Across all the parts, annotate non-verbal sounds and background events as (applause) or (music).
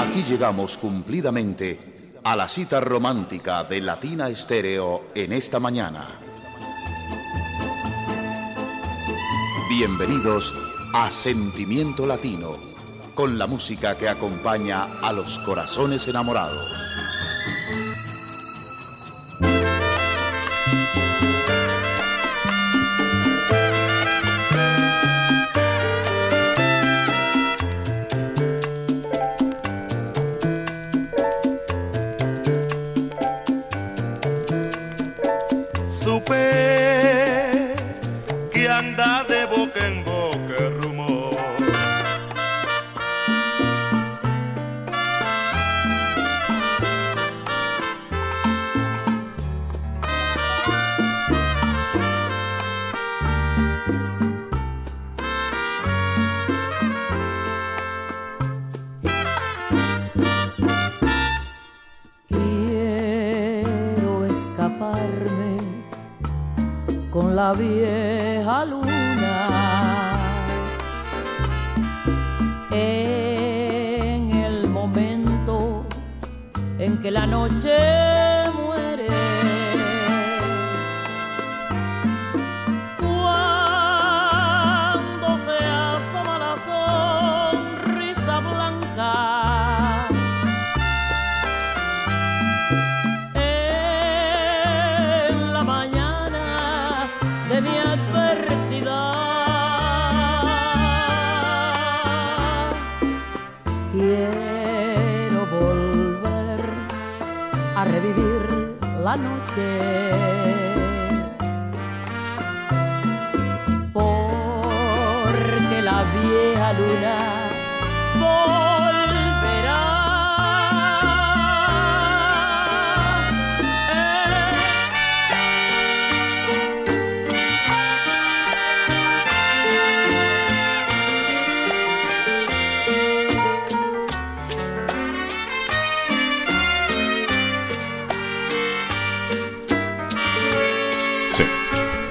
Aquí llegamos cumplidamente a la cita romántica de Latina Estéreo en esta mañana. Bienvenidos a Sentimiento Latino, con la música que acompaña a los corazones enamorados.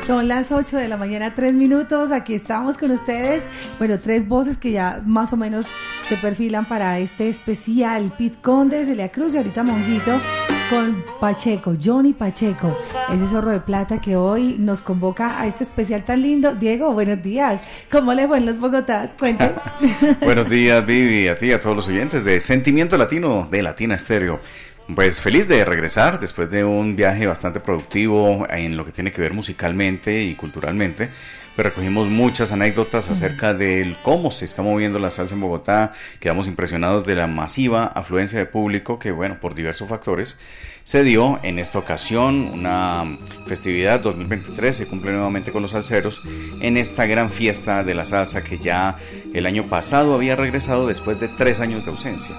Son las 8 de la mañana, 3 minutos. Aquí estamos con ustedes. Bueno, tres voces que ya más o menos se perfilan para este especial. Pit Conde, Celia Cruz y ahorita Monguito con Pacheco, Johnny Pacheco, ese zorro de plata que hoy nos convoca a este especial tan lindo. Diego, buenos días. ¿Cómo le fue en los Bogotá? Cuente. (laughs) buenos días, Vivi, a ti y a todos los oyentes de Sentimiento Latino de Latina Estéreo. Pues feliz de regresar después de un viaje bastante productivo en lo que tiene que ver musicalmente y culturalmente. Pero recogimos muchas anécdotas acerca de cómo se está moviendo la salsa en Bogotá. Quedamos impresionados de la masiva afluencia de público que, bueno, por diversos factores, se dio en esta ocasión. Una festividad 2023 se cumple nuevamente con los salseros en esta gran fiesta de la salsa que ya el año pasado había regresado después de tres años de ausencia.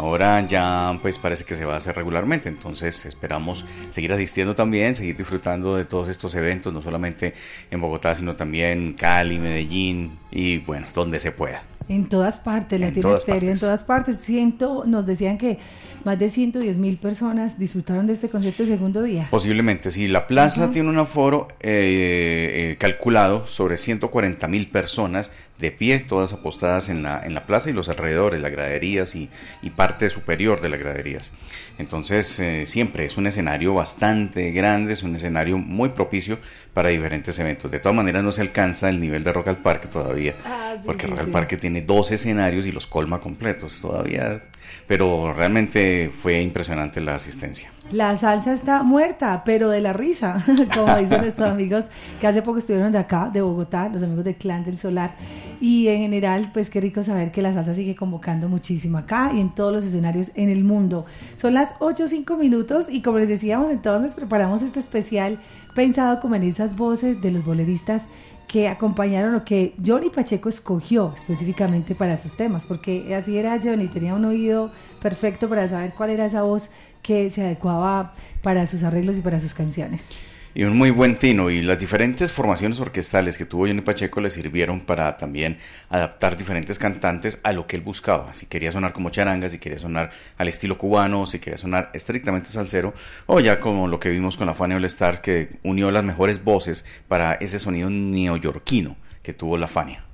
Ahora ya pues parece que se va a hacer regularmente, entonces esperamos seguir asistiendo también, seguir disfrutando de todos estos eventos, no solamente en Bogotá, sino también Cali, Medellín y bueno, donde se pueda. En todas partes, Latino Estéreo, en todas partes. Siento, nos decían que más de 110 mil personas disfrutaron de este concierto el segundo día. Posiblemente, sí. La plaza tiene un aforo eh, eh, calculado sobre 140 mil personas de pie, todas apostadas en la, en la plaza y los alrededores, las graderías y, parte superior de las graderías. Entonces, eh, siempre es un escenario bastante grande, es un escenario muy propicio para diferentes eventos. De todas maneras, no se alcanza el nivel de Rock al Parque todavía, ah, porque Rock al Parque tiene dos escenarios y los colma completos. Todavía pero realmente fue impresionante la asistencia. La salsa está muerta, pero de la risa, (laughs) como dicen estos (laughs) amigos que hace poco estuvieron de acá, de Bogotá, los amigos de Clan del Solar. Y en general, pues qué rico saber que la salsa sigue convocando muchísimo acá y en todos los escenarios en el mundo. Son las 8 o 5 minutos y como les decíamos, entonces preparamos este especial pensado como en esas voces de los boleristas que acompañaron o que Johnny Pacheco escogió específicamente para sus temas, porque así era Johnny, tenía un oído perfecto para saber cuál era esa voz que se adecuaba para sus arreglos y para sus canciones y un muy buen tino. Y las diferentes formaciones orquestales que tuvo Johnny Pacheco le sirvieron para también adaptar diferentes cantantes a lo que él buscaba. Si quería sonar como charanga, si quería sonar al estilo cubano, si quería sonar estrictamente salsero, o ya como lo que vimos con la Fania All Star, que unió las mejores voces para ese sonido neoyorquino que tuvo la Fania.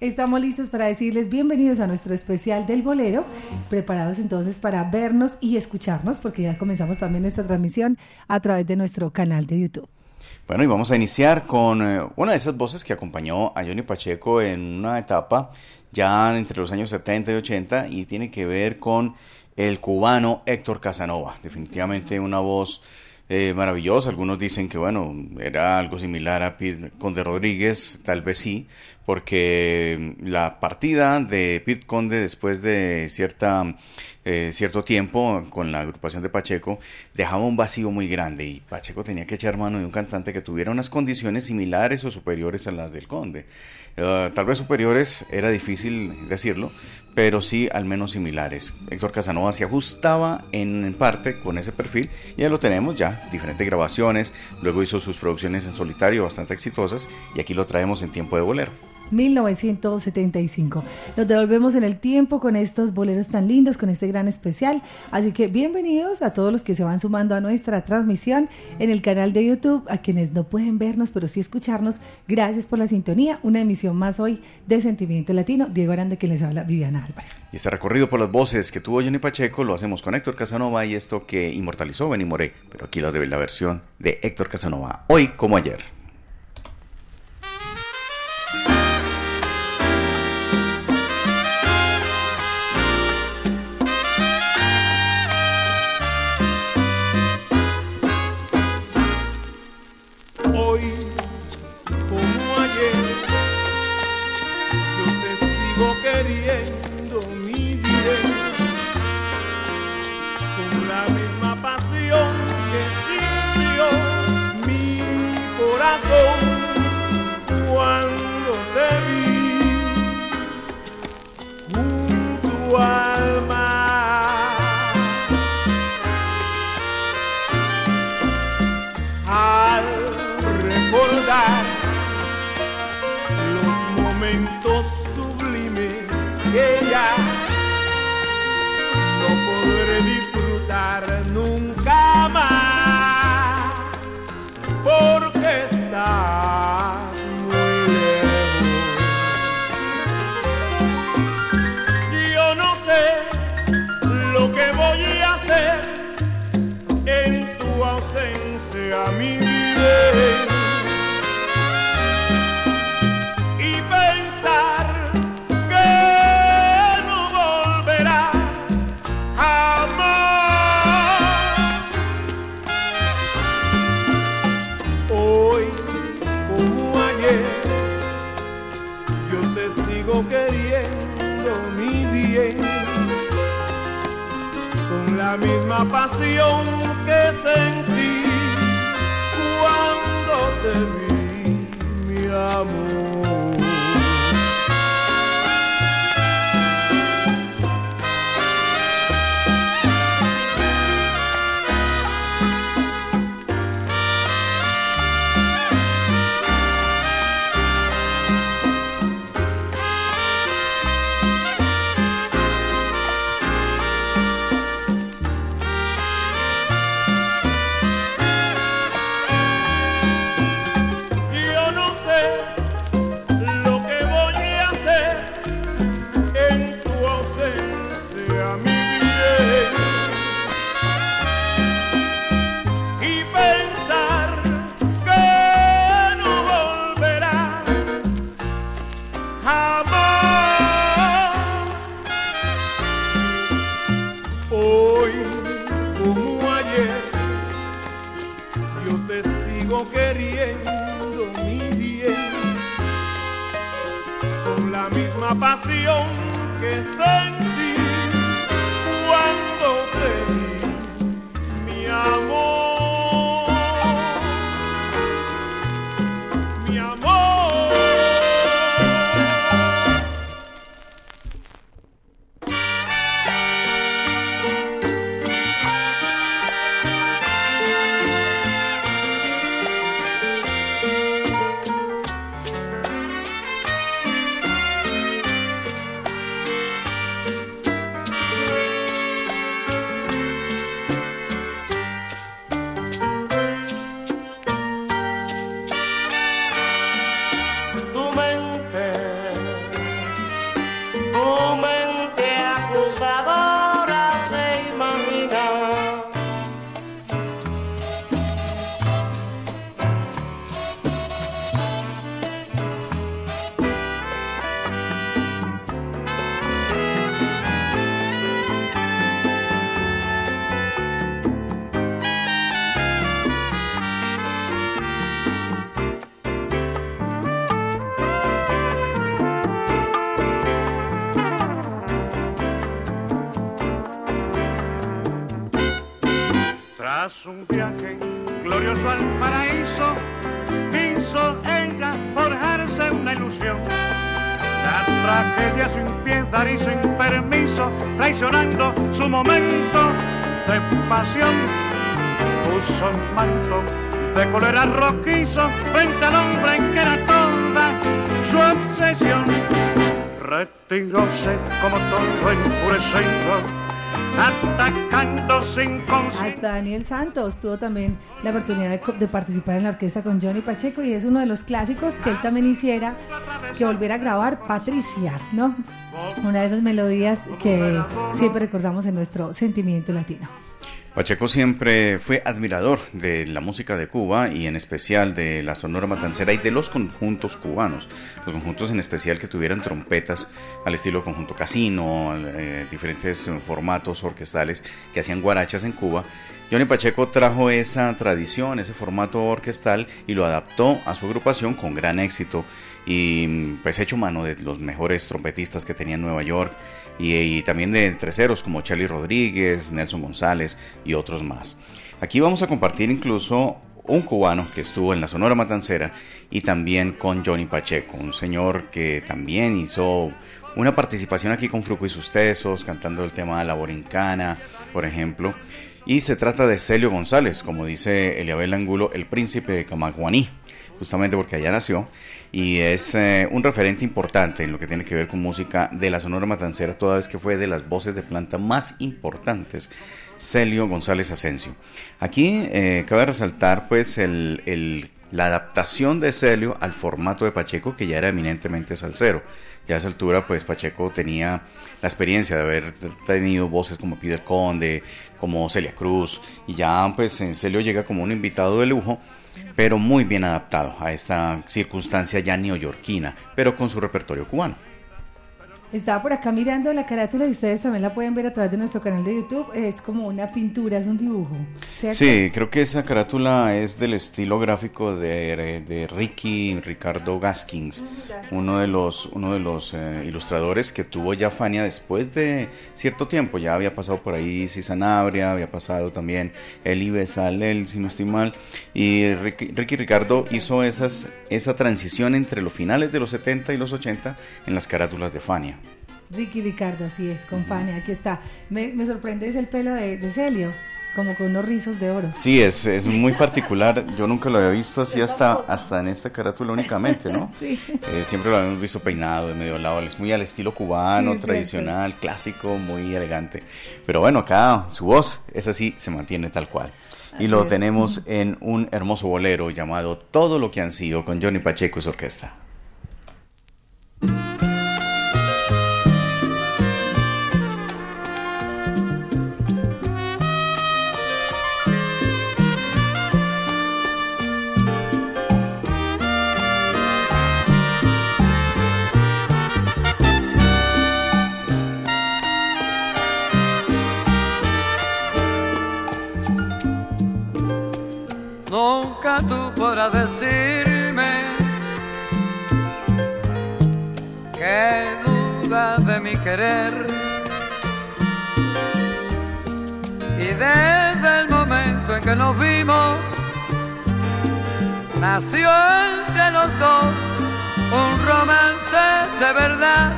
Estamos listos para decirles bienvenidos a nuestro especial del bolero, preparados entonces para vernos y escucharnos, porque ya comenzamos también nuestra transmisión a través de nuestro canal de YouTube. Bueno, y vamos a iniciar con eh, una de esas voces que acompañó a Johnny Pacheco en una etapa ya entre los años 70 y 80 y tiene que ver con el cubano Héctor Casanova. Definitivamente una voz eh, maravillosa. Algunos dicen que, bueno, era algo similar a Pete Conde Rodríguez, tal vez sí, porque la partida de Pete Conde después de cierta eh, cierto tiempo con la agrupación de Pacheco, dejaba un vacío muy grande y Pacheco tenía que echar mano de un cantante que tuviera unas condiciones similares o superiores a las del Conde. Eh, tal vez superiores, era difícil decirlo, pero sí al menos similares. Héctor Casanova se ajustaba en, parte con ese perfil y ya lo tenemos ya, diferentes grabaciones, luego hizo sus producciones en solitario bastante exitosas y aquí lo traemos en tiempo de bolero. 1975. Nos devolvemos en el tiempo con estos boleros tan lindos, con este gran especial. Así que bienvenidos a todos los que se van sumando a nuestra transmisión en el canal de YouTube, a quienes no pueden vernos, pero sí escucharnos. Gracias por la sintonía. Una emisión más hoy de Sentimiento Latino. Diego Arande, que les habla Viviana Y este recorrido por las voces que tuvo Jenny Pacheco lo hacemos con Héctor Casanova y esto que inmortalizó Benny Moré. Pero aquí lo la versión de Héctor Casanova, hoy como ayer. Quiso ella forjarse una ilusión. La tragedia sin piedad y sin permiso, traicionando su momento de pasión, puso un manto de color rojizo frente al hombre en que era toda su obsesión. Retiróse como todo enfurecido atacando sin Hasta Daniel Santos tuvo también la oportunidad de, participar en la orquesta con Johnny Pacheco y es uno de los clásicos que él también hiciera que volviera a grabar Patricia, ¿no? Una de esas melodías que siempre recordamos en nuestro sentimiento latino. Pacheco siempre fue admirador de la música de Cuba y en especial de la Sonora Matancera y de los conjuntos cubanos, los conjuntos en especial que tuvieran trompetas al estilo conjunto casino, eh, diferentes formatos orquestales que hacían guarachas en Cuba. Johnny Pacheco trajo esa tradición, ese formato orquestal y lo adaptó a su agrupación con gran éxito y pues hecho mano de los mejores trompetistas que tenía en Nueva York y, también de terceros como Charlie Rodríguez, Nelson González y otros más. Aquí vamos a compartir incluso un cubano que estuvo en la Sonora Matancera y también con Johnny Pacheco, un señor que también hizo una participación aquí con Fruco y sus Tesos, cantando el tema de la Borincana, por ejemplo. Y se trata de Celio González, como dice Eliabel Angulo, el príncipe de Camaguaní, justamente porque allá nació y es eh, un referente importante en lo que tiene que ver con música de la Sonora Matancera, toda vez que fue de las voces de planta más importantes, Celio González Asensio. Aquí eh, cabe resaltar pues la adaptación de Celio al formato de Pacheco, que ya era eminentemente salsero. Ya a esa altura, pues Pacheco tenía la experiencia de haber tenido voces como Peter Conde, como Celia Cruz, y ya pues en Celio llega como un invitado de lujo pero muy bien adaptado a esta circunstancia ya neoyorquina, pero con su repertorio cubano. Estaba por acá mirando la carátula y ustedes también la pueden ver a través de nuestro canal de YouTube. Es como una pintura, es un dibujo. Sí, creo que esa carátula es del estilo gráfico de, de Ricky Ricardo Gaskins, uno de los, uno de los eh, ilustradores que tuvo ya Fania después de cierto tiempo. Ya había pasado por ahí Cisanabria, había pasado también Eli Besalel, si no estoy mal. Y Ricky, Ricky Ricardo hizo esas, esa transición entre los finales de los 70 y los 80 en las carátulas de Fania. Ricky Ricardo, así es, Fanny, aquí está. Me, me sorprende es el pelo de, Celio, como con unos rizos de oro. Sí, es, es muy particular. Yo nunca lo había visto así hasta, hasta en esta carátula únicamente, ¿no? (laughs) sí. Eh, siempre lo habíamos visto peinado de medio lado. Es muy al estilo cubano, tradicional, clásico, muy elegante. Pero bueno, acá su voz, es así, se mantiene tal cual. Y lo tenemos en un hermoso bolero llamado Todo lo que han sido con Johnny Pacheco y su orquesta. Podrás decirme que duda de mi querer. Y desde el momento en que nos vimos, nació entre los dos un romance de verdad.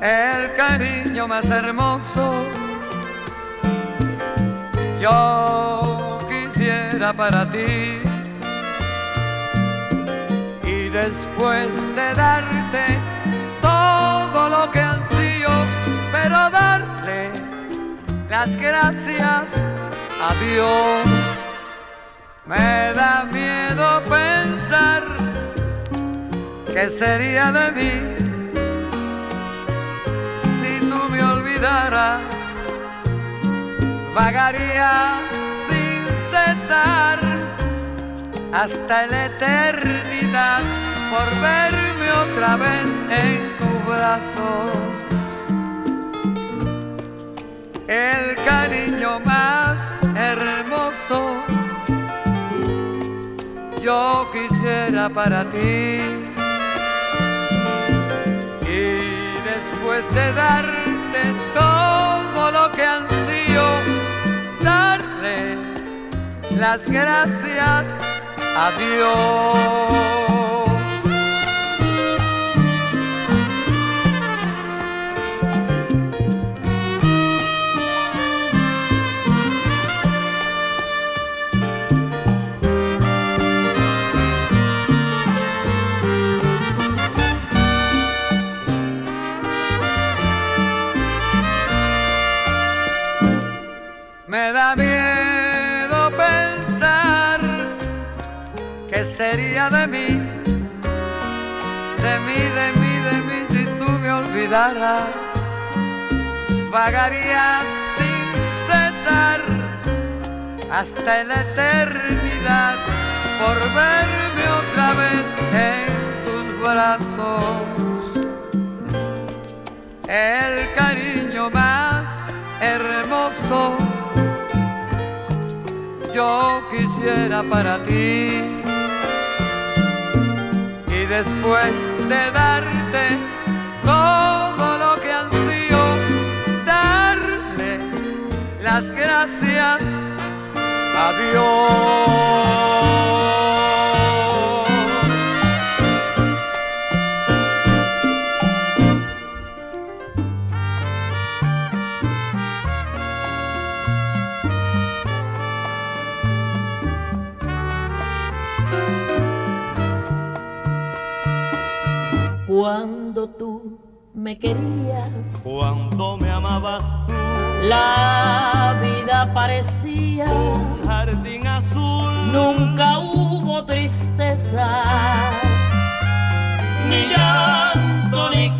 El cariño más hermoso. Yo era para ti. Y después de darte todo lo que ansío, pero darle las gracias a Dios. Me da miedo pensar que sería de mí si tú me olvidaras. Vagaría hasta la eternidad por verme otra vez en tu brazo. El cariño más hermoso yo quisiera para ti. Y después de darte todo las gracias a Dios. De mí, de mí, de mí, de mí si tú me olvidaras. Vagaría sin cesar hasta la eternidad por verme otra vez en tus brazos. El cariño más hermoso yo quisiera para ti. Y después de darte todo lo que ansío, darle las gracias a Dios. Cuando tú me querías, Cuando me amabas tú, la vida parecía, un jardín azul, nunca hubo tristezas, ni llanto ni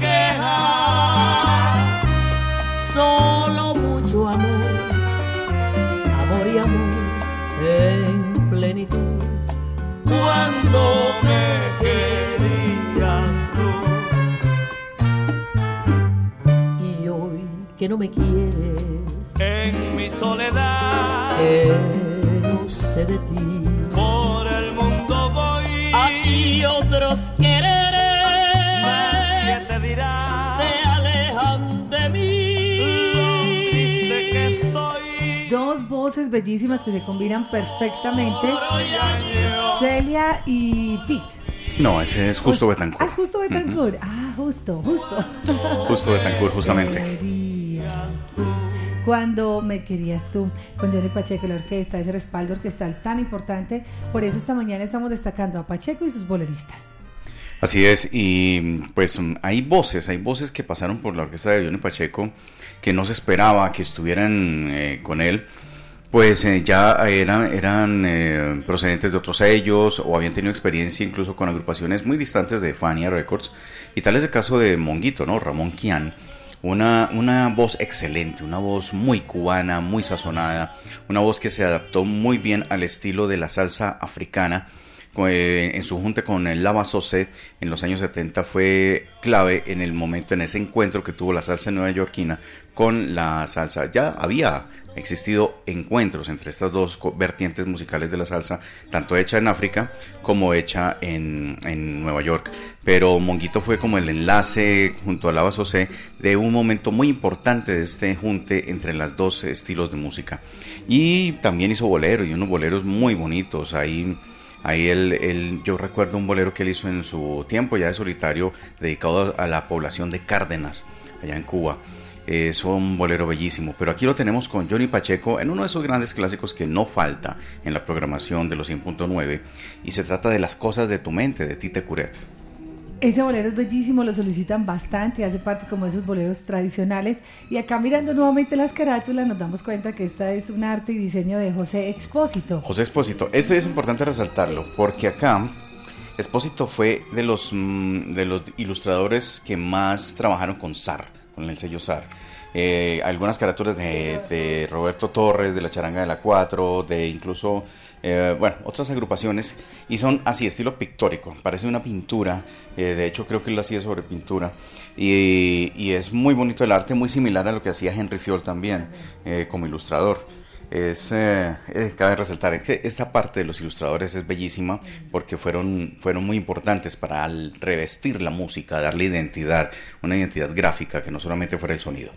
que no me quieres, En mi soledad, que no sé de ti. por el mundo voy. Hay otros quereres Nadie te dirá te alejan de mí. lo que estoy. Dos voces bellísimas que se combinan perfectamente. Celia y Pete. No, ese es Justo Ah, Betancourt. es justo Betancourt. Ah, justo, justo. Justo Betancourt, justamente. Cuando me querías tú, con Johnny Pacheco, la orquesta, ese respaldo orquestal tan importante. Por eso esta mañana estamos destacando a Pacheco y sus boleristas. Así es, y pues mm, hay voces, hay voces que pasaron por la orquesta de Johnny Pacheco que no se esperaba que estuvieran eh, con él, pues eh, ya eran, eran eh, procedentes de otros sellos o habían tenido experiencia incluso con agrupaciones muy distantes de Fania Records, y tal es el caso de Monguito, ¿no? Ramón Kian. Una, una voz excelente, una voz muy cubana, muy sazonada, una voz que se adaptó muy bien al estilo de la salsa africana, eh, en su junta con el Lava Sosé en los años 70 fue clave en el momento, en ese encuentro que tuvo la salsa neoyorquina con la salsa. Ya había existido encuentros entre estas dos vertientes musicales de la salsa, tanto hecha en África como hecha en, en Nueva York. Pero Monguito fue como el enlace junto a Lava Sosé de un momento muy importante de este junte entre las dos estilos de música. Y también hizo bolero y unos boleros muy bonitos. Ahí Ahí él- yo recuerdo un bolero que él hizo en su tiempo ya de solitario, dedicado a la población de Cárdenas, allá en Cuba. Es un bolero bellísimo, pero aquí lo tenemos con Johnny Pacheco en uno de esos grandes clásicos que no falta en la programación de los 100.9 y se trata de Las cosas de tu mente de Tite Curet. Ese bolero es bellísimo, lo solicitan bastante, hace parte como de esos boleros tradicionales. Y acá mirando nuevamente las carátulas nos damos cuenta que esta es un arte y diseño de José Expósito. José Espósito, este es importante resaltarlo porque acá Espósito fue de los, mm, de los ilustradores que más trabajaron con SAR, con el sello SAR. Eh, algunas carátulas de, de Roberto Torres, de la Charanga de la 4, de incluso, eh, bueno, otras agrupaciones, y son así, estilo pictórico, parece una pintura, eh, de hecho creo que él lo hacía sobre pintura, y, y es muy bonito el arte, muy similar a lo que hacía Henry Fiol también, eh, como ilustrador. Es, eh, eh, cabe resaltar es que esta parte de los ilustradores es bellísima porque fueron, fueron muy importantes para al revestir la música, darle identidad, una identidad gráfica que no solamente fuera el sonido.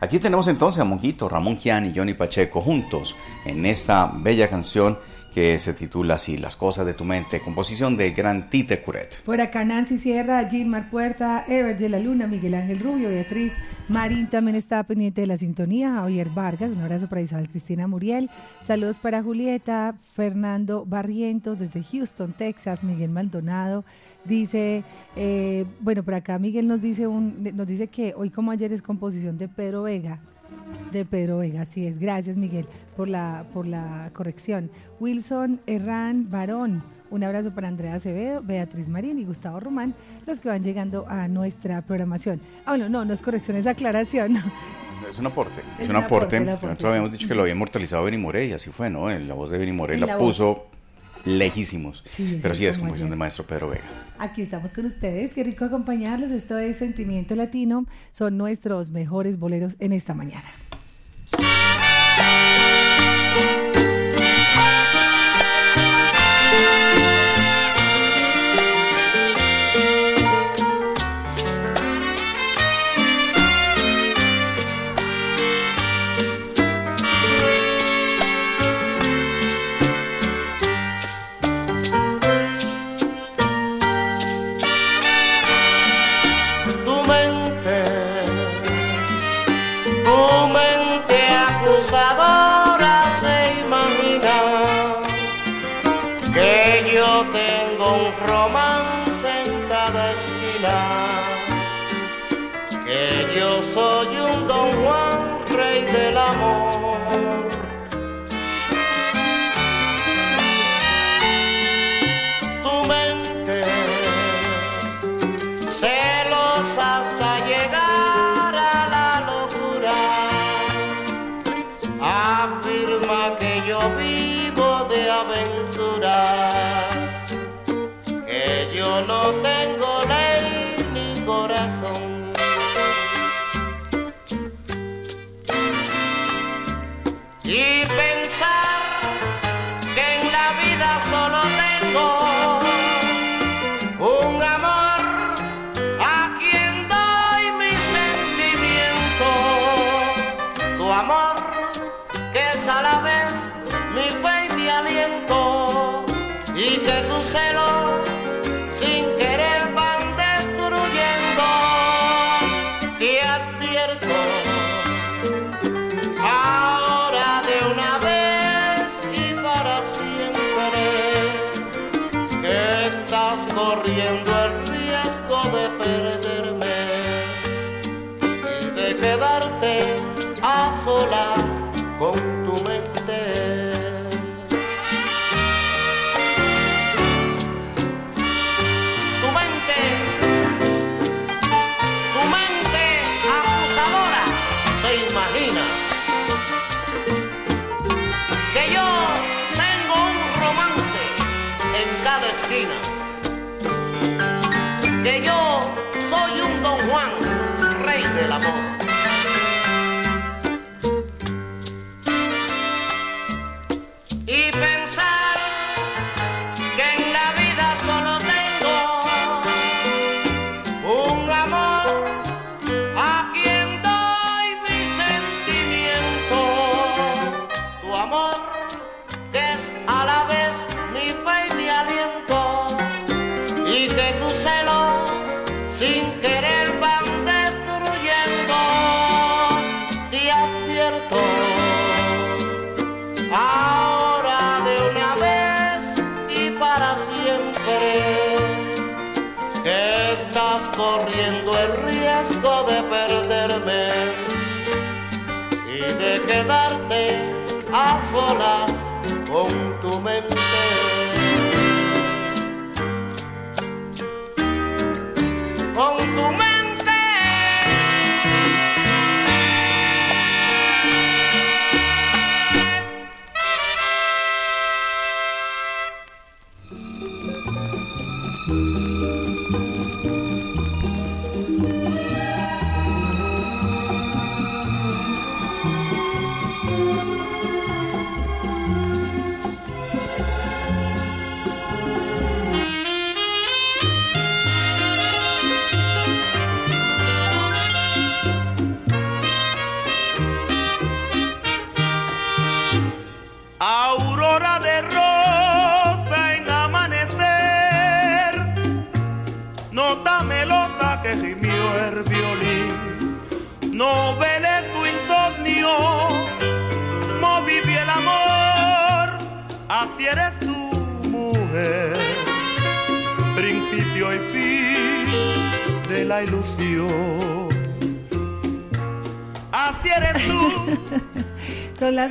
Aquí tenemos entonces a Monguito, Ramón Kian y Johnny Pacheco juntos en esta bella canción que se titula así, Las cosas de tu mente, composición de Gran Tite Curet. Por acá Nancy Sierra, Gilmar Puerta, Ever de la Luna, Miguel Ángel Rubio, Beatriz, Marín también está pendiente de la sintonía, Javier Vargas, un abrazo para Isabel Cristina Muriel, saludos para Julieta, Fernando Barrientos desde Houston, Texas, Miguel Maldonado, dice, eh, bueno, por acá Miguel nos dice, un, nos dice que hoy como ayer es composición de Pedro Vega, de Pedro Vega, así es. Gracias, Miguel, por la, por la corrección. Wilson Herrán Barón, un abrazo para Andrea Acevedo, Beatriz Marín y Gustavo Román, los que van llegando a nuestra programación. Ah, bueno, no, no es corrección, es aclaración. Es un aporte, es, Es un aporte. aporte, aporte, Nosotros habíamos dicho que lo había inmortalizado Benny Morey, y así fue, ¿no? En La voz de Benny Morey En la, la puso lejísimos. Sí, Pero sí, es como composición del maestro Pedro Vega. Aquí estamos con ustedes, qué rico acompañarlos. Esto es Sentimiento Latino, son nuestros mejores boleros en esta mañana.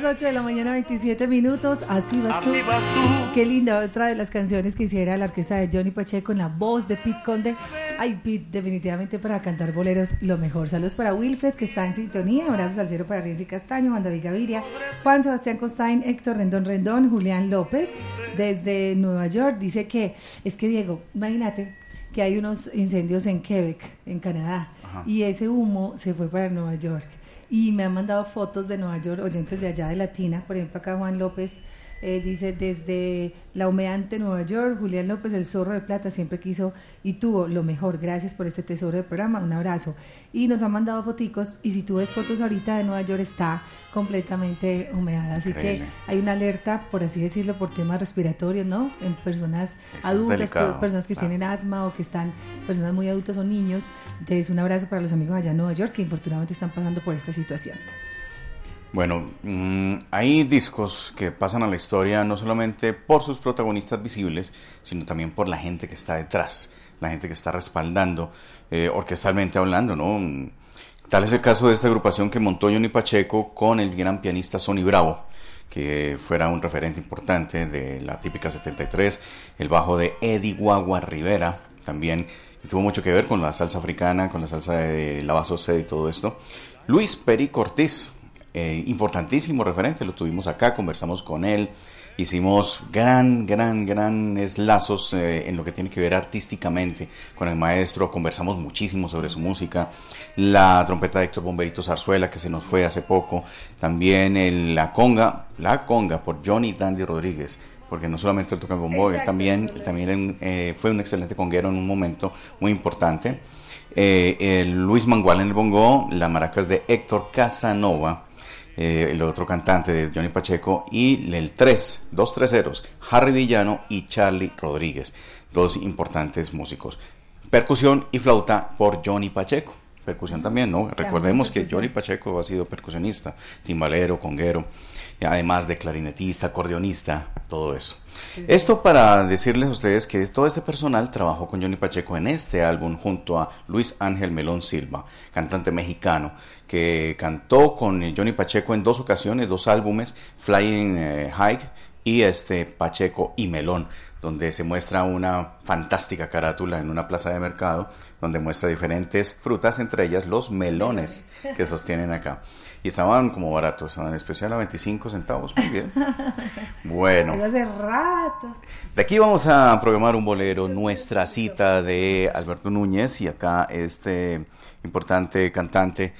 Las 8 de la mañana, 27 minutos. Así vas tú. Así vas tú. Qué linda otra de las canciones que hiciera la orquesta de Johnny Pacheco en la voz de Pete Conde. Ay, Pete, definitivamente para cantar boleros lo mejor. Saludos para Wilfred, que está en sintonía. Abrazos al cielo para Riz Castaño, Juan David Gaviria, Juan Sebastián Costain, Héctor Rendón Rendón, Julián López, desde Nueva York. Dice que, es que Diego, imagínate que hay unos incendios en Quebec, en Canadá, Ajá. y ese humo se fue para Nueva York. Y me han mandado fotos de Nueva York, oyentes de allá de Latina, por ejemplo acá Juan López eh, dice desde la humeante Nueva York, Julián López, el zorro de plata, siempre quiso y tuvo lo mejor. Gracias por este tesoro de programa, un abrazo. Y nos han mandado foticos y si tú ves fotos ahorita de Nueva York está completamente humeada. Así Increíble. que hay una alerta, por así decirlo, por temas respiratorios, ¿no? En personas adultas, por personas que claro. tienen asma o que están, personas muy adultas o niños. Entonces, un abrazo para los amigos allá en Nueva York que infortunadamente están pasando por esta situación. Bueno, mm, hay discos que pasan a la historia no solamente por sus protagonistas visibles, sino también por la gente que está detrás, la gente que está respaldando, eh, orquestalmente hablando, ¿no? Mm, Tal es el caso de esta agrupación que montó Johnny Pacheco con el gran pianista Sonny Bravo, que fuera un referente importante de la típica 73, el bajo de Eddie Guagua Rivera, también tuvo mucho que ver con la salsa africana, con la salsa de Lavazo Sed y todo esto. Luis Peri Cortés, eh, importantísimo referente, lo tuvimos acá, conversamos con él, hicimos gran, gran, grandes lazos eh, en lo que tiene que ver artísticamente con el maestro, conversamos muchísimo sobre su música, la trompeta de Héctor Bomberito Zarzuela que se nos fue hace poco, también el- la conga, la conga por Johnny Dandy Rodríguez, porque no solamente él toca el bombo, él también, le- también eh, fue un excelente conguero en un momento muy importante. Eh, el Luis Mangual en el bongo, las maracas de Héctor Casanova, eh, el otro cantante de Johnny Pacheco, y el 3, dos treseros, Harry Villano y Charlie Rodríguez, dos importantes músicos. Percusión y flauta por Johnny Pacheco. Percusión también, ¿no? Recordemos que. Johnny Pacheco ha sido percusionista, timbalero, conguero, además de clarinetista, acordeonista, todo eso. Esto para decirles a ustedes que todo este personal trabajó con Johnny Pacheco en este álbum junto a Luis Ángel Melón Silva, cantante mexicano, que cantó con eh, Johnny Pacheco en dos ocasiones, dos álbumes, Flying eh, High y este Pacheco y Melón, donde se muestra una fantástica carátula en una plaza de mercado, donde muestra diferentes frutas, entre ellas los melones que sostienen acá. Y estaban como baratos, estaban en especial a 25 centavos, muy bien. (laughs) Bueno, hace rato. de aquí vamos a programar un bolero, nuestra cita de Alberto Núñez y acá este importante cantante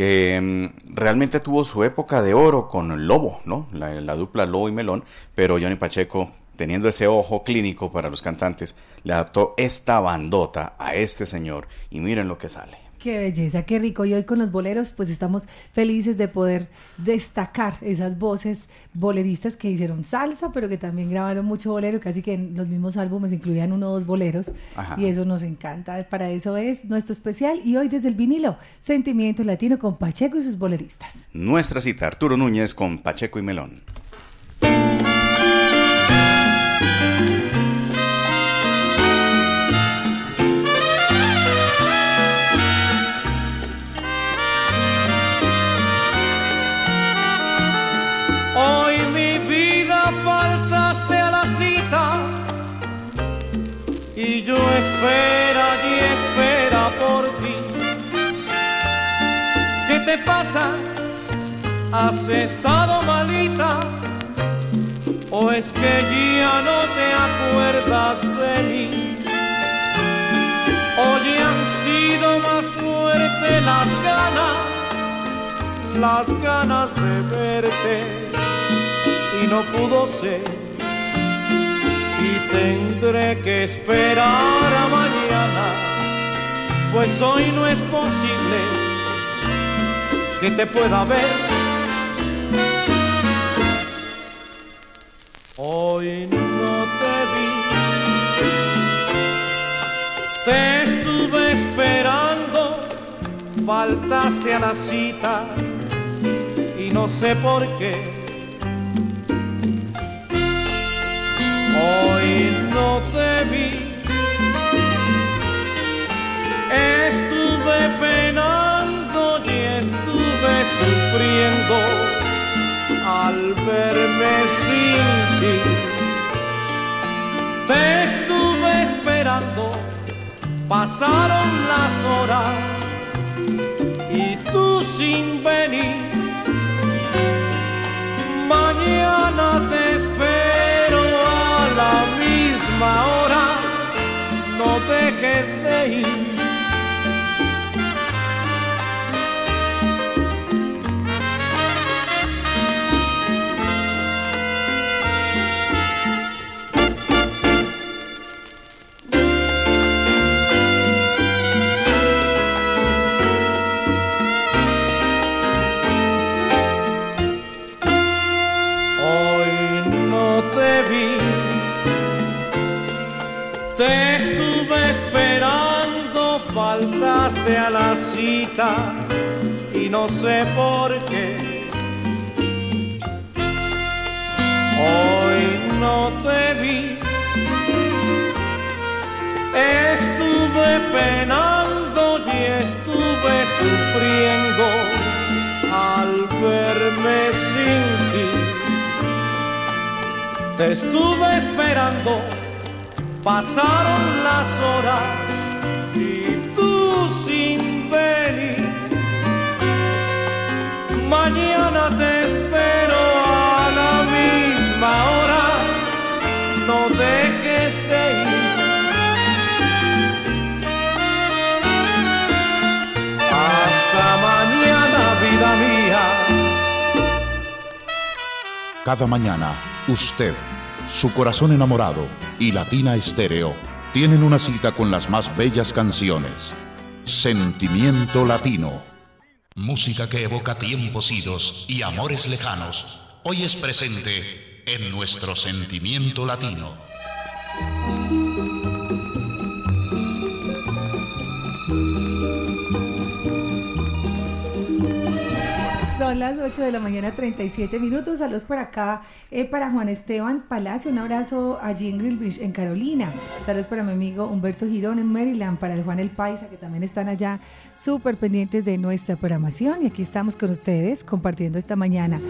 que mm, realmente tuvo su época de oro con Lobo, ¿no? La, la dupla Lobo y Melón, pero Johnny Pacheco, teniendo ese ojo clínico para los cantantes, le adaptó esta bandota a este señor y miren lo que sale. Qué belleza, qué rico. Y hoy con los boleros, pues estamos felices de poder destacar esas voces boleristas que hicieron salsa, pero que también grabaron mucho bolero, casi que en los mismos álbumes incluían uno o dos boleros. Ajá. Y eso nos encanta. Para eso es nuestro especial. Y hoy desde el vinilo, Sentimiento Latino con Pacheco y sus boleristas. Nuestra cita, Arturo Núñez con Pacheco y Melón. ¿Has estado malita? ¿O es que ya no te acuerdas de mí? Hoy han sido más fuertes las ganas las ganas de verte y no pudo ser y tendré que esperar a mañana pues hoy no es posible que te pueda ver hoy no te vi te estuve esperando faltaste a la cita y no sé por qué. Hoy no te vi. estuve penando y estuve sufriendo al verme sin pasaron las horas y tú sin venir. Mañana te espero a la misma hora, no dejes de ir. Y no sé por qué. Hoy no te vi, estuve penando y estuve sufriendo al verme sin ti. Te estuve esperando, pasaron las horas Mañana te espero a la misma hora, no dejes de ir. Hasta mañana, vida mía. Cada mañana, usted, su corazón enamorado y Latina Estéreo tienen una cita con las más bellas canciones. Sentimiento Latino. Música que evoca tiempos idos y amores lejanos. Hoy es presente en nuestro Sentimiento Latino. Las 8 de la mañana, 37 minutos. Saludos por acá eh, para Juan Esteban Palacio. Un abrazo allí en Greenwich, en Carolina. Saludos para mi amigo Humberto Girón en Maryland, para el Juan El Paisa, que también están allá súper pendientes de nuestra programación. Y aquí estamos con ustedes compartiendo esta mañana.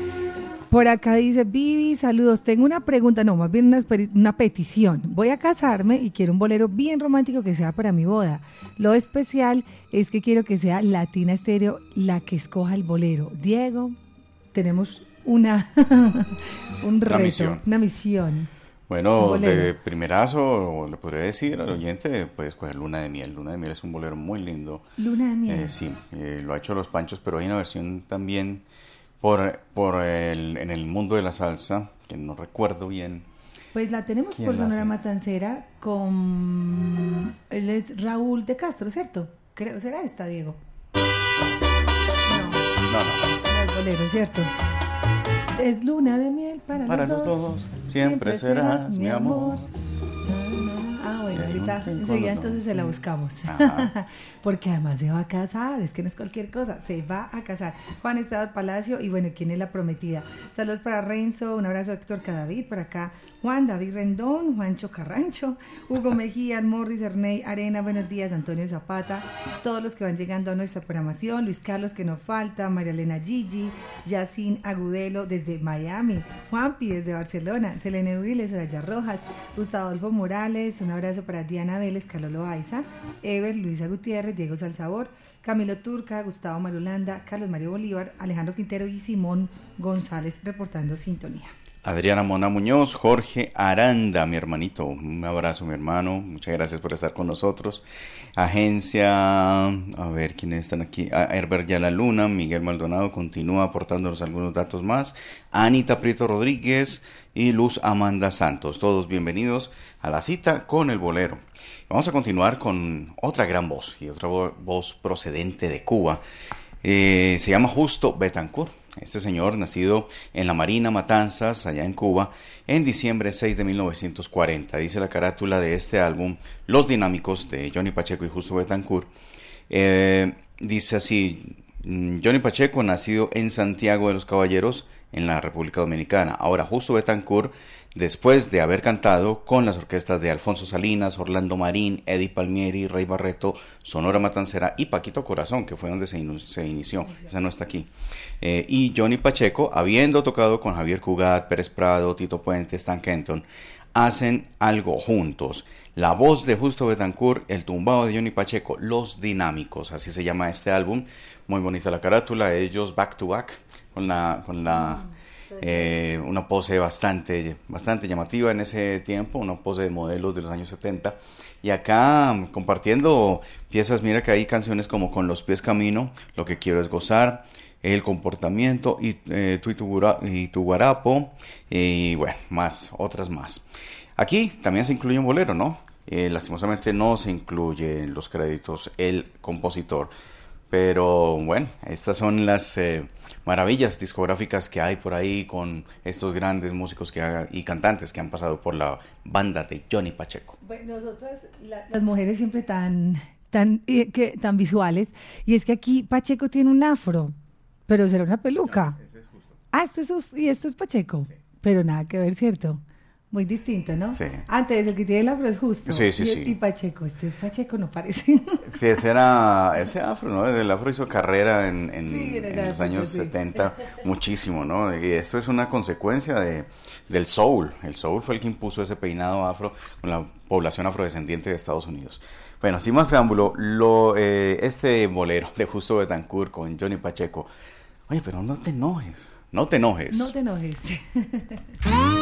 Por acá dice Vivi, saludos. Tengo una pregunta, no, más bien una, petición. Voy a casarme y quiero un bolero bien romántico que sea para mi boda. Lo especial es que quiero que sea Latina Estéreo la que escoja el bolero. Diego, tenemos una (laughs) un reto, misión. una misión. Bueno, Un de primerazo le podría decir al oyente, puedes coger Luna de Miel. Luna de Miel es un bolero muy lindo. Luna de miel. Eh, sí, eh, lo ha hecho Los Panchos, pero hay una versión también por, por el, en el mundo de la salsa, que no recuerdo bien. Pues la tenemos ¿Quién por Sonora? Matancera con él es Raúl de Castro, ¿cierto? Creo será esta, Diego. No. No, no. El bolero, ¿cierto? Es luna de miel para, Para los dos. siempre serás mi amor. Ah, bueno, hay ahorita enseguida entonces se la buscamos. Ajá. (laughs) Porque además se va a casar, es que no es cualquier cosa, se va a casar. Juan Estado Palacio y bueno, ¿quién es la prometida? Saludos para Renzo, un abrazo a Héctor Cadavid, por acá Juan David Rendón, Juancho Carrancho, Hugo Mejía, (laughs) Morris Erney Arena, buenos días, Antonio Zapata, todos los que van llegando a nuestra programación, Luis Carlos que no falta, María Elena Gigi, Yacine Agudelo desde Miami, Juanpi desde Barcelona, Selene Uriles, Soraya Rojas, Gustavo Adolfo Morales, un abrazo para Diana Vélez, Calolo Aiza, Ever, Luisa Gutiérrez, Diego Salsabor, Camilo Turca, Gustavo Marulanda, Carlos Mario Bolívar, Alejandro Quintero y Simón González reportando sintonía. Adriana Mona Muñoz, Jorge Aranda, mi hermanito. Un abrazo, mi hermano. Muchas gracias por estar con nosotros. Agencia, a ver quiénes están aquí. A Herbert Yala Luna, Miguel Maldonado continúa aportándonos algunos datos más. Anita Prieto Rodríguez y Luz Amanda Santos. Todos bienvenidos a la cita con el bolero. Vamos a continuar con otra gran voz y otra vo- voz procedente de Cuba. Eh, se llama Justo Betancourt. Este señor, nacido en la Marina Matanzas, allá en Cuba, en diciembre 6 de 1940. Dice la carátula de este álbum, Los Dinámicos, de Johnny Pacheco y Justo Betancourt. Eh, dice así, mm, Johnny Pacheco, nacido en Santiago de los Caballeros en la República Dominicana. Ahora, Justo Betancourt, después de haber cantado con las orquestas de Alfonso Salinas, Orlando Marín, Eddie Palmieri, Rey Barreto, Sonora Matancera y Paquito Corazón, que fue donde se, inició, esa no está aquí, eh, y Johnny Pacheco, habiendo tocado con Javier Cugat, Pérez Prado, Tito Puente, Stan Kenton, hacen algo juntos. La voz de Justo Betancourt, el tumbado de Johnny Pacheco, Los Dinámicos, así se llama este álbum. Muy bonita la carátula, ellos back to back, con la, con la eh, una pose bastante, bastante llamativa en ese tiempo, una pose de modelos de los años 70. Y acá compartiendo piezas, mira que hay canciones como Con los pies camino, Lo que quiero es gozar, El comportamiento y, eh, tú y, tu, y tu guarapo, y bueno, más, otras más. Aquí también se incluye un bolero, ¿no? Eh, lastimosamente no se incluye en los créditos el compositor. Pero bueno, estas son las eh, maravillas discográficas que hay por ahí con estos grandes músicos que ha- y cantantes que han pasado por la banda de Johnny Pacheco. Bueno, nosotras, la- las mujeres siempre tan, tan, eh, que, tan visuales, y es que aquí Pacheco tiene un afro, pero será una peluca. Ah, este es, y este es Pacheco, pero nada que ver, ¿cierto? Muy distinto, ¿no? Sí. Antes, el que tiene el afro es justo. Sí, sí, y, sí. y Pacheco, este es Pacheco, no parece. (laughs) Sí, ese era ese afro, ¿no? El afro hizo carrera en, en- Sí, los años sí. 70 (laughs) muchísimo, ¿no? Y esto es una consecuencia de, del soul. El soul fue el que impuso ese peinado afro con la población afrodescendiente de Estados Unidos. Bueno, sin más preámbulo, lo, eh, este bolero de Justo Betancourt con Johnny Pacheco. Oye, pero no te enojes, no te enojes. no te enojes. (laughs)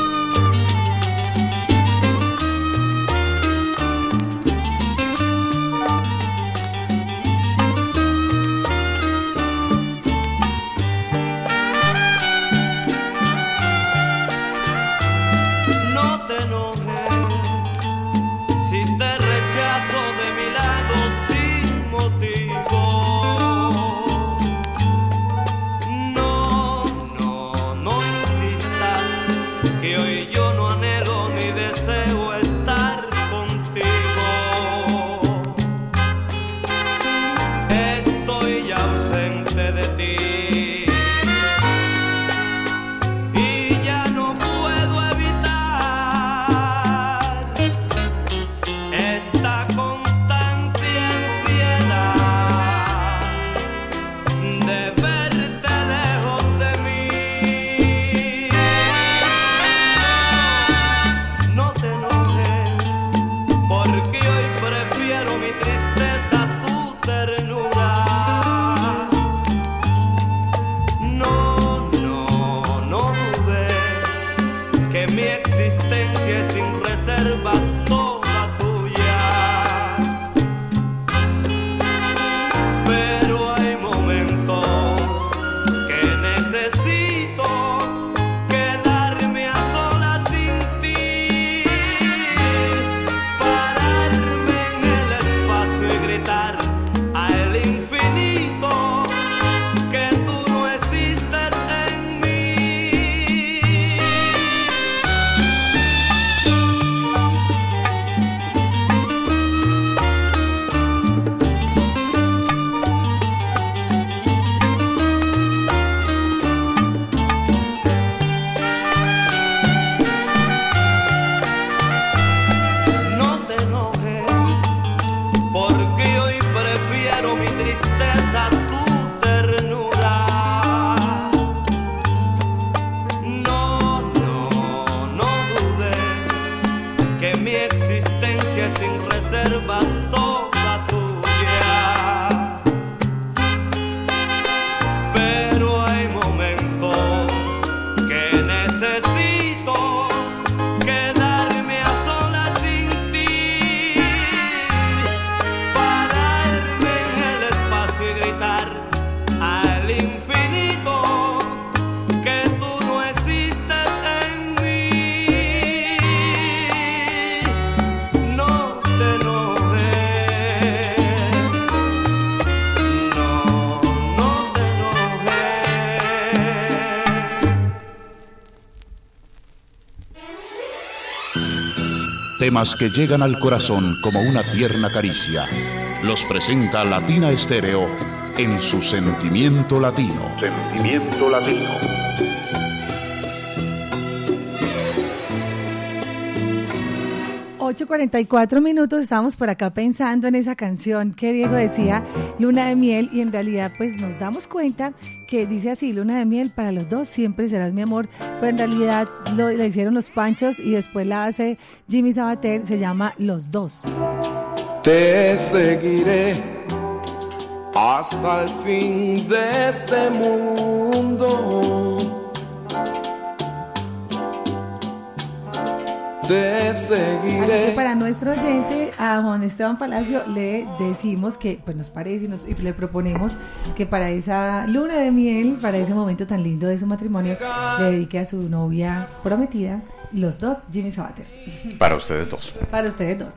Que llegan al corazón como una tierna caricia. Los presenta Latina Estéreo en su sentimiento latino. Sentimiento latino. 8.44 minutos, estamos por acá pensando en esa canción que Diego decía, Luna de Miel, y en realidad pues nos damos cuenta que dice así, Luna de Miel, para los dos siempre serás mi amor, pues en realidad lo, la hicieron los Panchos y después la hace Jimmy Sabater, se llama Los Dos. Te seguiré hasta el fin de este mundo te seguiré. Así que para nuestro oyente, a Juan Esteban Palacio, le decimos que pues nos parece y, nos, y le proponemos que para esa luna de miel, para ese momento tan lindo de su matrimonio, le dedique a su novia prometida, los dos, Jimmy Sabater. Para ustedes dos. Para ustedes dos.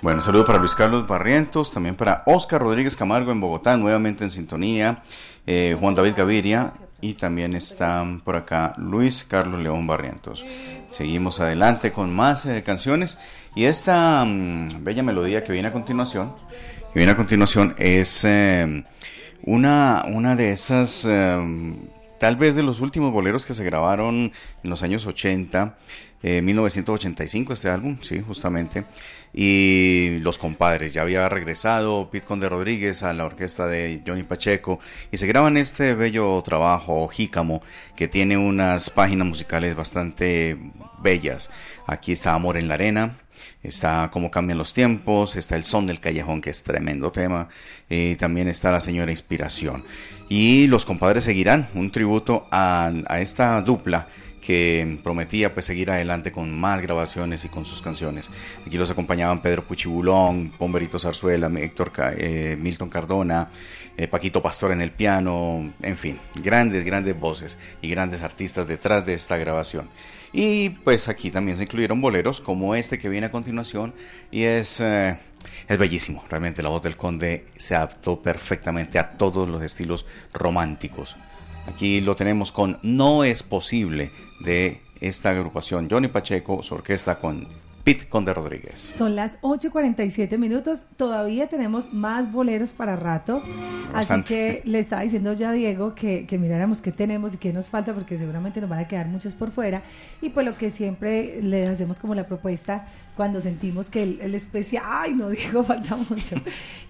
Bueno, un saludo para Luis Carlos Barrientos, también para Oscar Rodríguez Camargo en Bogotá, nuevamente en sintonía, eh, Juan David Gaviria y también están por acá Luis Carlos León Barrientos. Seguimos adelante con más eh, canciones y esta mm, bella melodía que viene a continuación, que viene a continuación es eh, una, una de esas, eh, tal vez de los últimos boleros que se grabaron en los años 80, 1985 este álbum, sí, justamente y Los Compadres. Ya había regresado Pete Conde Rodríguez a la orquesta de Johnny Pacheco y se graban este bello trabajo, Jícamo, que tiene unas páginas musicales bastante bellas. Aquí está Amor en la Arena. Está Cómo cambian los tiempos, está El son del callejón, que es tremendo tema, y también está La señora Inspiración. Y los compadres seguirán un tributo a, a esta dupla que prometía pues seguir adelante con más grabaciones y con sus canciones. Aquí los acompañaban Pedro Puchibulón, Pomberito Zarzuela, Héctor eh, Milton Cardona, eh, Paquito Pastor en el piano, en fin, grandes, grandes voces y grandes artistas detrás de esta grabación. Y pues aquí también se incluyeron boleros como este que viene a continuación y es... Eh, es bellísimo, realmente la voz del conde se adaptó perfectamente a todos los estilos románticos. Aquí lo tenemos con No es posible de esta agrupación. Johnny Pacheco, su orquesta con Pete Conde Rodríguez. Son las 8.47 minutos, todavía tenemos más boleros para rato, así que le estaba diciendo ya a Diego que, que miráramos qué tenemos y qué nos falta, porque seguramente nos van a quedar muchos por fuera, y pues lo que siempre le hacemos como la propuesta cuando sentimos que el, el especial, ay no (laughs) Diego, falta mucho,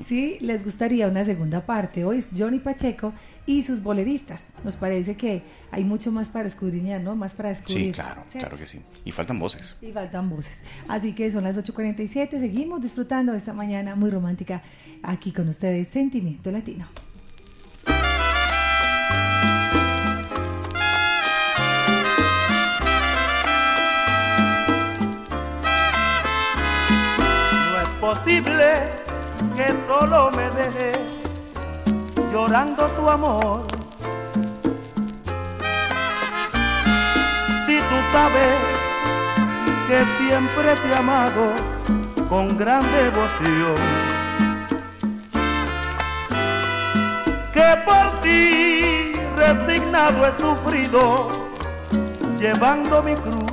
sí, les gustaría una segunda parte, hoy es Johnny Pacheco y sus boleristas, nos parece que hay mucho más para escudriñar, ¿no? Más para descubrir. Sí, claro, claro que sí. Y faltan voces. Y faltan voces. Así que son las 8.47, seguimos disfrutando esta mañana muy romántica aquí con ustedes, Sentimiento Latino. No es posible que solo me dejes llorando tu amor. Si tú sabes que siempre te he amado con gran devoción, que por ti resignado he sufrido, llevando mi cruz.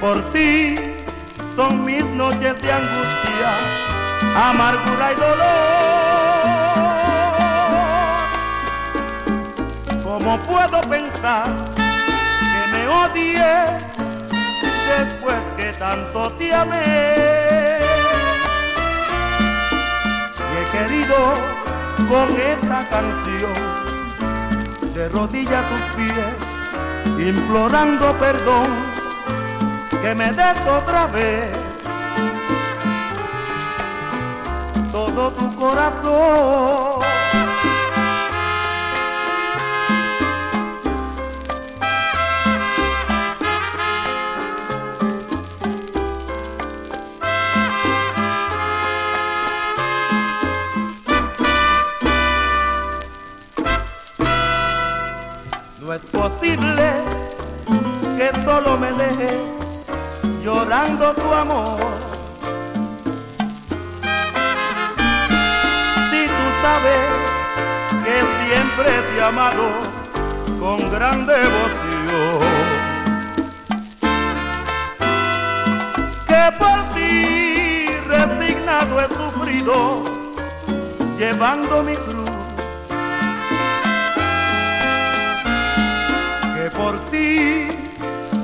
Por ti son mis noches de angustia, amargura y dolor. ¿Cómo puedo pensar que me odies después que tanto te amé? Y he querido con esta canción de rodilla a tus pies, implorando perdón, que me des otra vez todo tu corazón. Tu amor. Si tú sabes que siempre te he amado con gran devoción. Que por ti resignado he sufrido, llevando mi cruz. Que por ti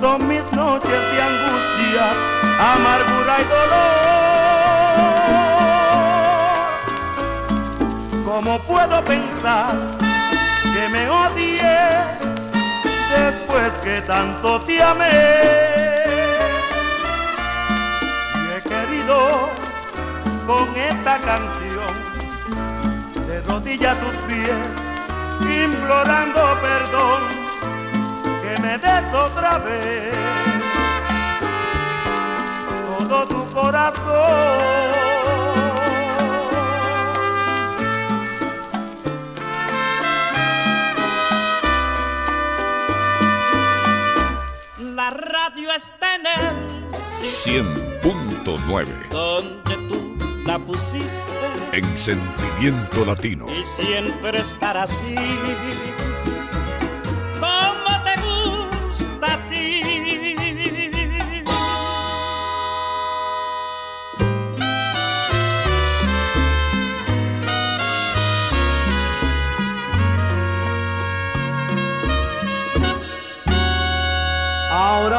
son amargura y dolor. ¿Cómo puedo pensar que me odies después que tanto te amé? Y he querido con esta canción de rodilla a tus pies, implorando perdón, que me des otra vez todo tu corazón. La radio está en el 100.9 donde tú la pusiste en Sentimiento Latino. y siempre estará así.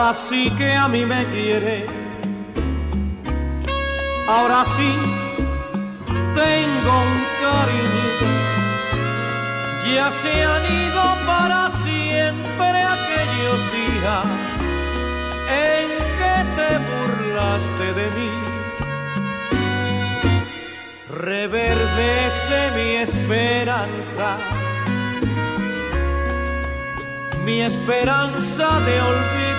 Ahora sí que a mí me quiere. Ahora sí tengo un cariñito. Ya se han ido para siempre aquellos días en que te burlaste de mí. Reverdece mi esperanza mi esperanza de olvidar.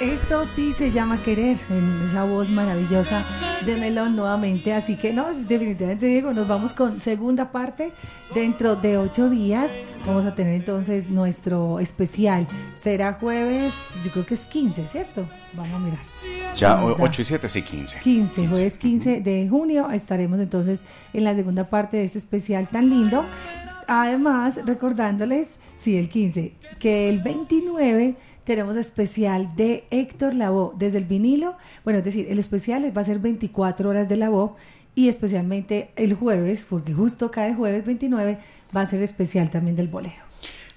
Esto sí se llama querer, en esa voz maravillosa de Melón nuevamente. Así que no, definitivamente Diego, nos vamos con segunda parte. Dentro de ocho días vamos a tener entonces nuestro especial. Será jueves, yo creo que es 15, ¿cierto? Vamos a mirar. Ya, ¿Verdad? 8 y 7, sí, 15. 15, jueves 15 de junio estaremos entonces en la segunda parte de este especial tan lindo. Además, recordándoles, sí, el 15, que el 29 tenemos especial de Héctor Lavoe desde el vinilo. Bueno, es decir, el especial va a ser 24 horas de Lavoe y especialmente el jueves, porque justo cae jueves 29, va a ser especial también del bolero.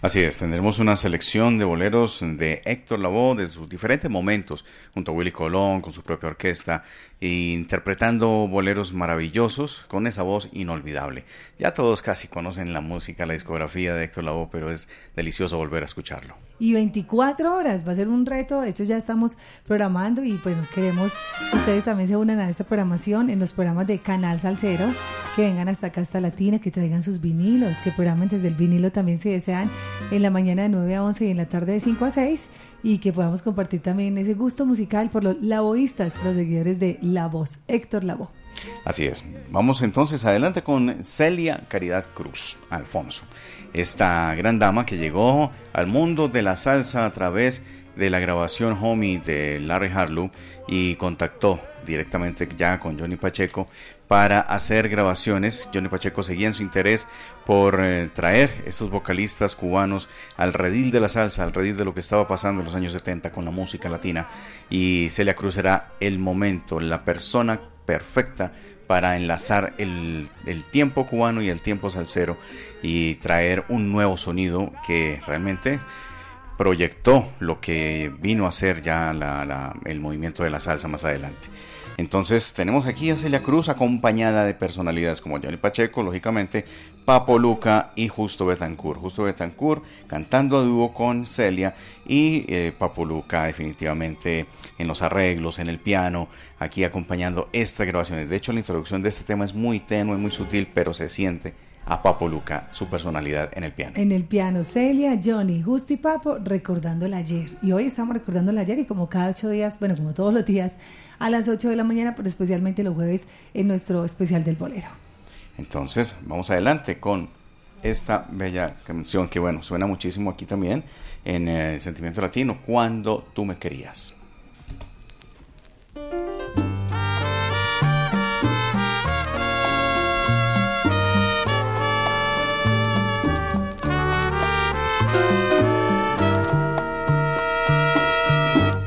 Así es, tendremos una selección de boleros de Héctor Lavoe de sus diferentes momentos, junto a Willy Colón, con su propia orquesta, interpretando boleros maravillosos con esa voz inolvidable. Ya todos casi conocen la música, la discografía de Héctor Lavoe, pero es delicioso volver a escucharlo. Y 24 horas, va a ser un reto, de hecho ya estamos programando y bueno, queremos que ustedes también se unan a esta programación en los programas de Canal Salcero, que vengan hasta acá, hasta Latina, que traigan sus vinilos, que programen desde el vinilo también si desean, en la mañana de 9 a 11 y en la tarde de 5 a 6, y que podamos compartir también ese gusto musical por los lavoístas, los seguidores de La Voz, Héctor Lavoe. Así es. Vamos entonces adelante con Celia Caridad Cruz, Alfonso. Esta gran dama que llegó al mundo de la salsa a través de la grabación Homie de Larry Harlow y contactó directamente ya con Johnny Pacheco para hacer grabaciones. Johnny Pacheco seguía en su interés por eh, traer estos vocalistas cubanos al redil de la salsa, al redil de lo que estaba pasando en los años 70 con la música latina. Y Celia Cruz era el momento, la persona perfecta para enlazar el, tiempo cubano y el tiempo salsero y traer un nuevo sonido que realmente proyectó lo que vino a ser ya la- el movimiento de la salsa más adelante. Entonces tenemos aquí a Celia Cruz acompañada de personalidades como Johnny Pacheco, lógicamente, Papo Luca y Justo Betancourt. Justo Betancourt cantando a dúo con Celia y eh, Papo Luca definitivamente en los arreglos, en el piano, aquí acompañando estas grabaciones. De hecho la introducción de este tema es muy tenue, muy sutil, pero se siente a Papo Luca su personalidad en el piano. En el piano, Celia, Johnny, Justo y Papo recordando el ayer. Y hoy estamos recordando el ayer y como cada ocho días, bueno, como todos los días, a las 8 de la mañana, pero especialmente los jueves en nuestro especial del bolero. Entonces, vamos adelante con esta bella canción que, bueno, suena muchísimo aquí también en eh, Sentimiento Latino, Cuando tú me querías.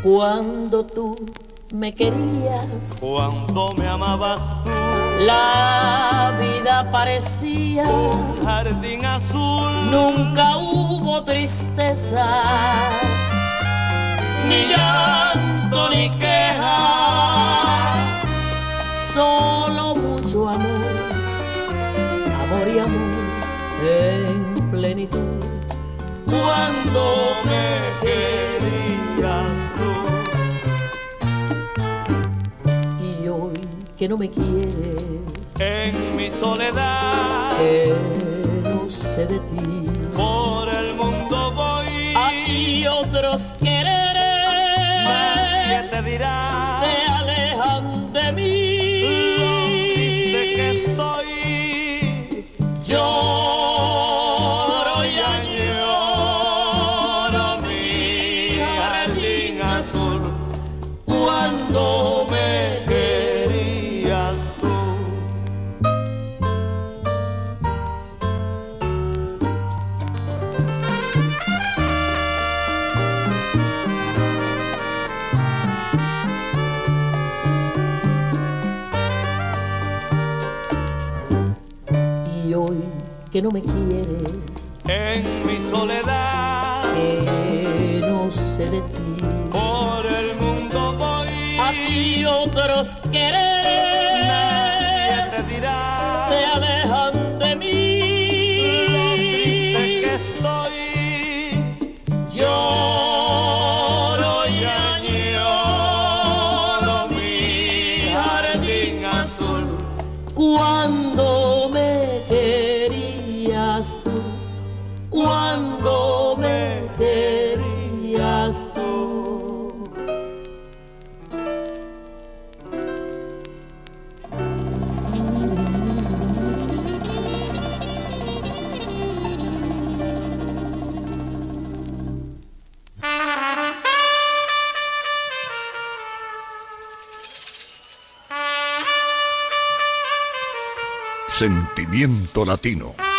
Cuando tú me querías, Cuando me amabas tú, la vida parecía un jardín azul. Nunca hubo tristezas, ni llanto ni quejas. solo mucho amor, amor y amor en plenitud. Cuando me querías que no me quieres. En mi soledad. Que no sé de ti. Por el mundo voy. Hay otros quereres. Nadie te dirá que no me quieres. En mi soledad. Que no sé de ti. Por el mundo voy. Hay otros quereres nadie te dirá te alejan de mí. lo triste que estoy. Lloro y añoro mi jardín azul. Cuando Sentimiento latino.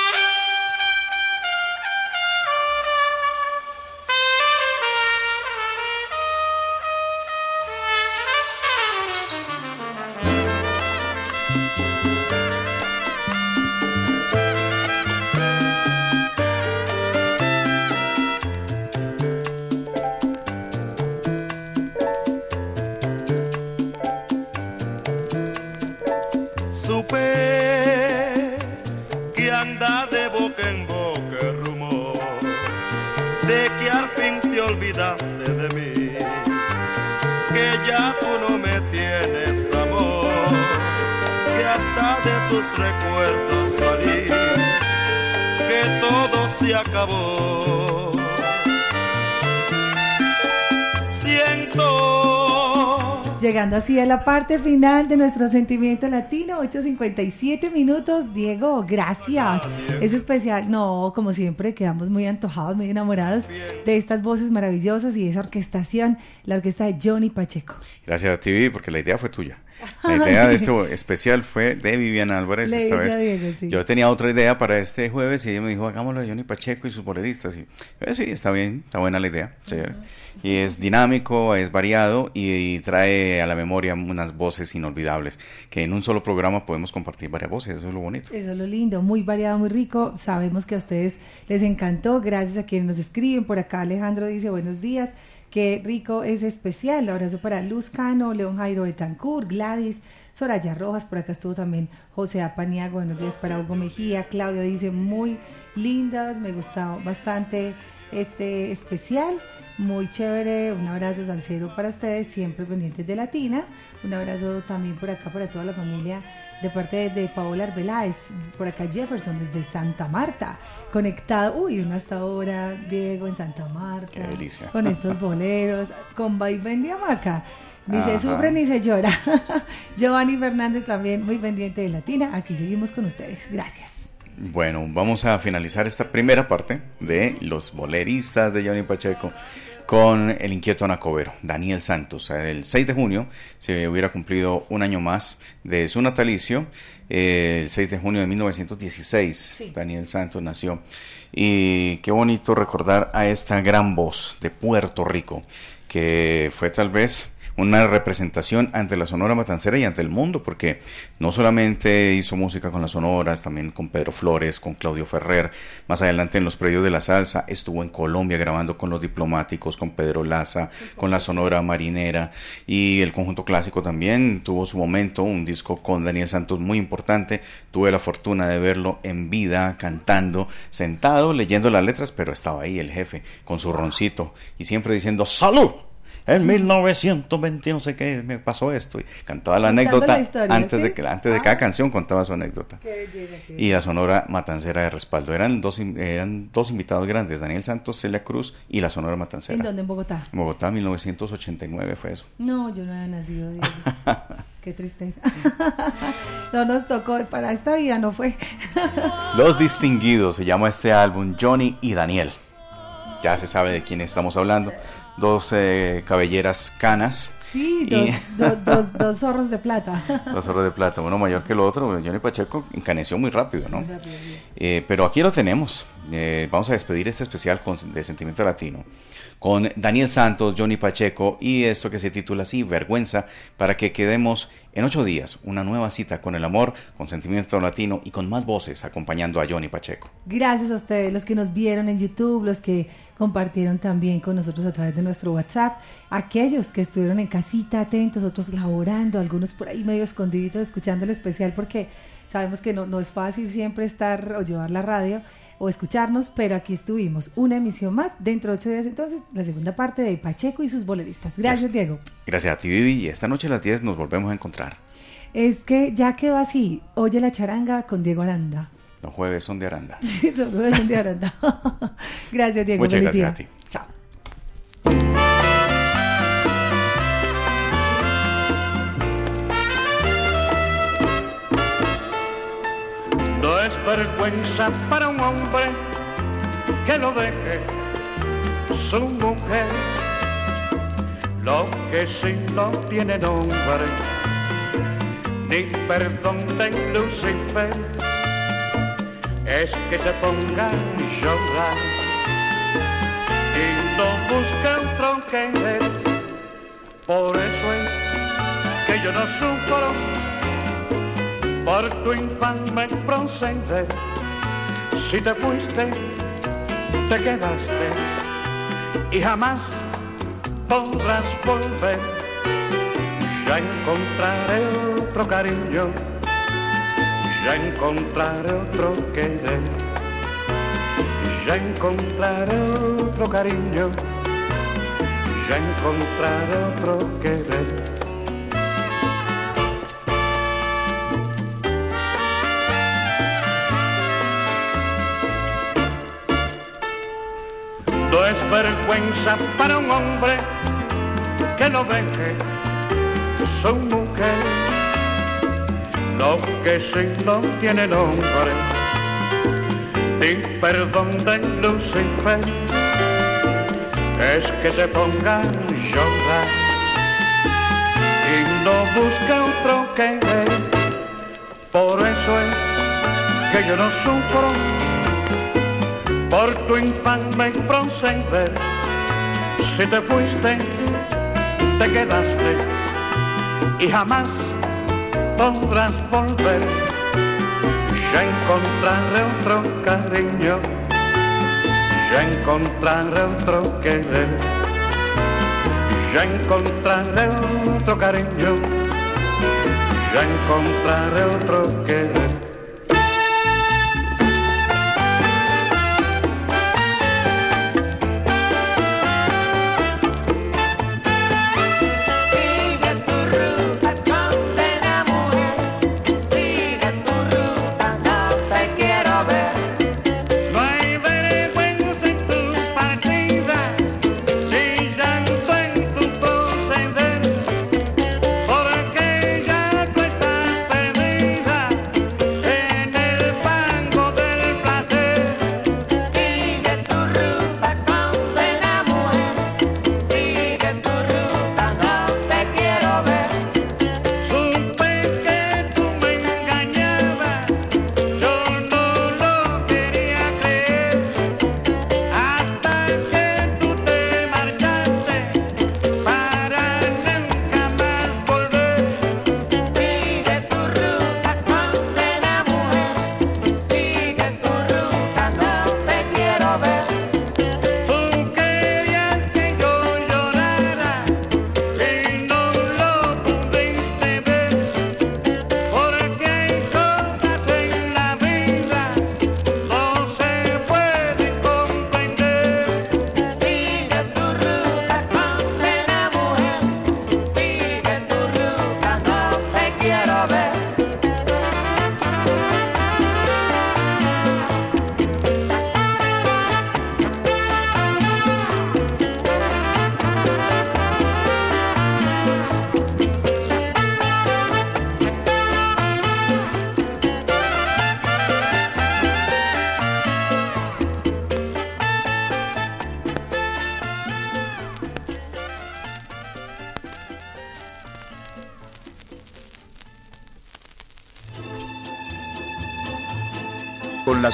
Así a la parte final de nuestro sentimiento latino, 8.57 minutos. Diego, gracias. Es especial. No, como siempre, quedamos muy antojados, muy enamorados de estas voces maravillosas y esa orquestación, la orquesta de Johnny Pacheco. Gracias a ti, porque la idea fue tuya. La idea de este especial fue de Viviana Álvarez Le esta vez. Diego, sí. Yo tenía otra idea para este jueves y ella me dijo, hagámoslo de Johnny Pacheco y sus boleristas. Y yo, sí, está bien, está buena la idea. chévere. Y es dinámico, es variado y, y trae a la memoria unas voces inolvidables que en un solo programa podemos compartir varias voces. Eso es lo bonito. Eso es lo lindo, muy variado, muy rico. Sabemos que a ustedes les encantó. Gracias a quienes nos escriben. Por acá Alejandro dice buenos días. Qué rico es especial. Abrazo para Luz Cano, León Jairo Betancourt, Gladys, Soraya Rojas. Por acá estuvo también José Apaniago. Buenos días para Hugo Mejía. Claudia dice muy lindas. Me gustó bastante este especial. Muy chévere, un abrazo salsero para ustedes, siempre pendientes de Latina. Un abrazo también por acá para toda la familia de parte de, Paola Arbeláez, por acá Jefferson desde Santa Marta, conectado, uy, una hasta ahora, Diego en Santa Marta, Qué delicia. con estos boleros, con Vaivén de Hamaca. Ni se sufre ni se llora. (laughs) Giovanni Fernández también muy pendiente de Latina. Aquí seguimos con ustedes. Gracias. Bueno, vamos a finalizar esta primera parte de los boleristas de Johnny Pacheco con el inquieto Nacobero, Daniel Santos. El 6 de junio se hubiera cumplido un año más de su natalicio. eh, el 6 de junio de 1916, Daniel Santos nació. Y qué bonito recordar a esta gran voz de Puerto Rico, que fue tal vez una representación ante la Sonora Matancera y ante el mundo, porque no solamente hizo música con las Sonoras, también con Pedro Flores, con Claudio Ferrer, más adelante en los predios de la salsa, estuvo en Colombia grabando con los diplomáticos, con Pedro Laza, con la Sonora Marinera y el conjunto clásico también tuvo su momento, un disco con Daniel Santos muy importante, tuve la fortuna de verlo en vida, cantando, sentado, leyendo las letras, pero estaba ahí el jefe con su roncito y siempre diciendo ¡Salud! En 1920 no sé qué me pasó esto y cantaba la Contando anécdota la historia, antes ¿sí? de que antes de Ah. cada canción contaba su anécdota Qué belleza, qué y la Sonora Matancera de respaldo eran dos eran dos invitados grandes Daniel Santos Celia Cruz y la Sonora Matancera ¿En dónde? En Bogotá. en Bogotá 1989 fue eso No, yo no había nacido. Diego. (laughs) Qué tristeza. (laughs) no nos tocó, para esta vida no fue. (laughs) Los Distinguidos se llama este álbum Johnny y Daniel. Ya se sabe de quién estamos hablando. Dos eh, cabelleras canas. Sí, Y- dos, (laughs) dos, dos, dos zorros de plata. (laughs) Dos oros de plata, uno mayor que el otro. Johnny Pacheco encaneció muy rápido, ¿no? Muy rápido, sí. Eh, pero aquí lo tenemos. Eh, vamos a despedir este especial con, de Sentimiento Latino con Daniel Santos, Johnny Pacheco y esto que se titula así, Vergüenza, para que quedemos en ocho días una nueva cita con el amor, con Sentimiento Latino y con más voces acompañando a Johnny Pacheco. Gracias a ustedes, los que nos vieron en YouTube, los que compartieron también con nosotros a través de nuestro WhatsApp, aquellos que estuvieron en casita atentos, otros laborando, algunos por ahí medio escondiditos escuchando el especial porque sabemos que no, no es fácil siempre estar o llevar la radio o escucharnos, pero aquí estuvimos, una emisión más dentro de ocho días entonces, la segunda parte de Pacheco y sus boleristas. Gracias, Es- Diego. Gracias a ti, Vivi, y esta noche a las 10 nos volvemos a encontrar. Es que ya quedó así, oye la charanga con Diego Aranda. Los jueves son de Aranda. Sí, solo es un de Aranda. (laughs) gracias, Diego. Muchas feliz gracias día. a ti. Vergüenza para un hombre que lo deje su mujer. Lo que sí no tiene nombre, ni perdón de Lucifer, es que se ponga a llorar y no busque otro querer. Por eso es que yo no sufro por tu infame proceder. Si te fuiste, te quedaste y jamás podrás volver. Ya encontraré otro cariño, ya encontraré otro querer, ya encontraré otro cariño, ya encontraré otro querer. Vergüenza para un hombre que no deje su mujer. Lo que sí no tiene nombre, ni perdón de Lucifer, es que se ponga a llorar y no busca otro que ver. Por eso es que yo no sufro por tu infame proceder. Si te fuiste, te quedaste y jamás podrás volver. Ya encontraré otro cariño, ya encontraré otro querer, ya encontraré otro cariño, ya encontraré otro querer.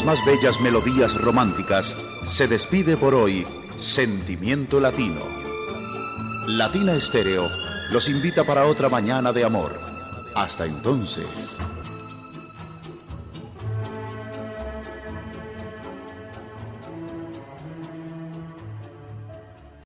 Las más bellas melodías románticas, se despide por hoy Sentimiento Latino. Latina Estéreo los invita para otra mañana de amor. Hasta entonces.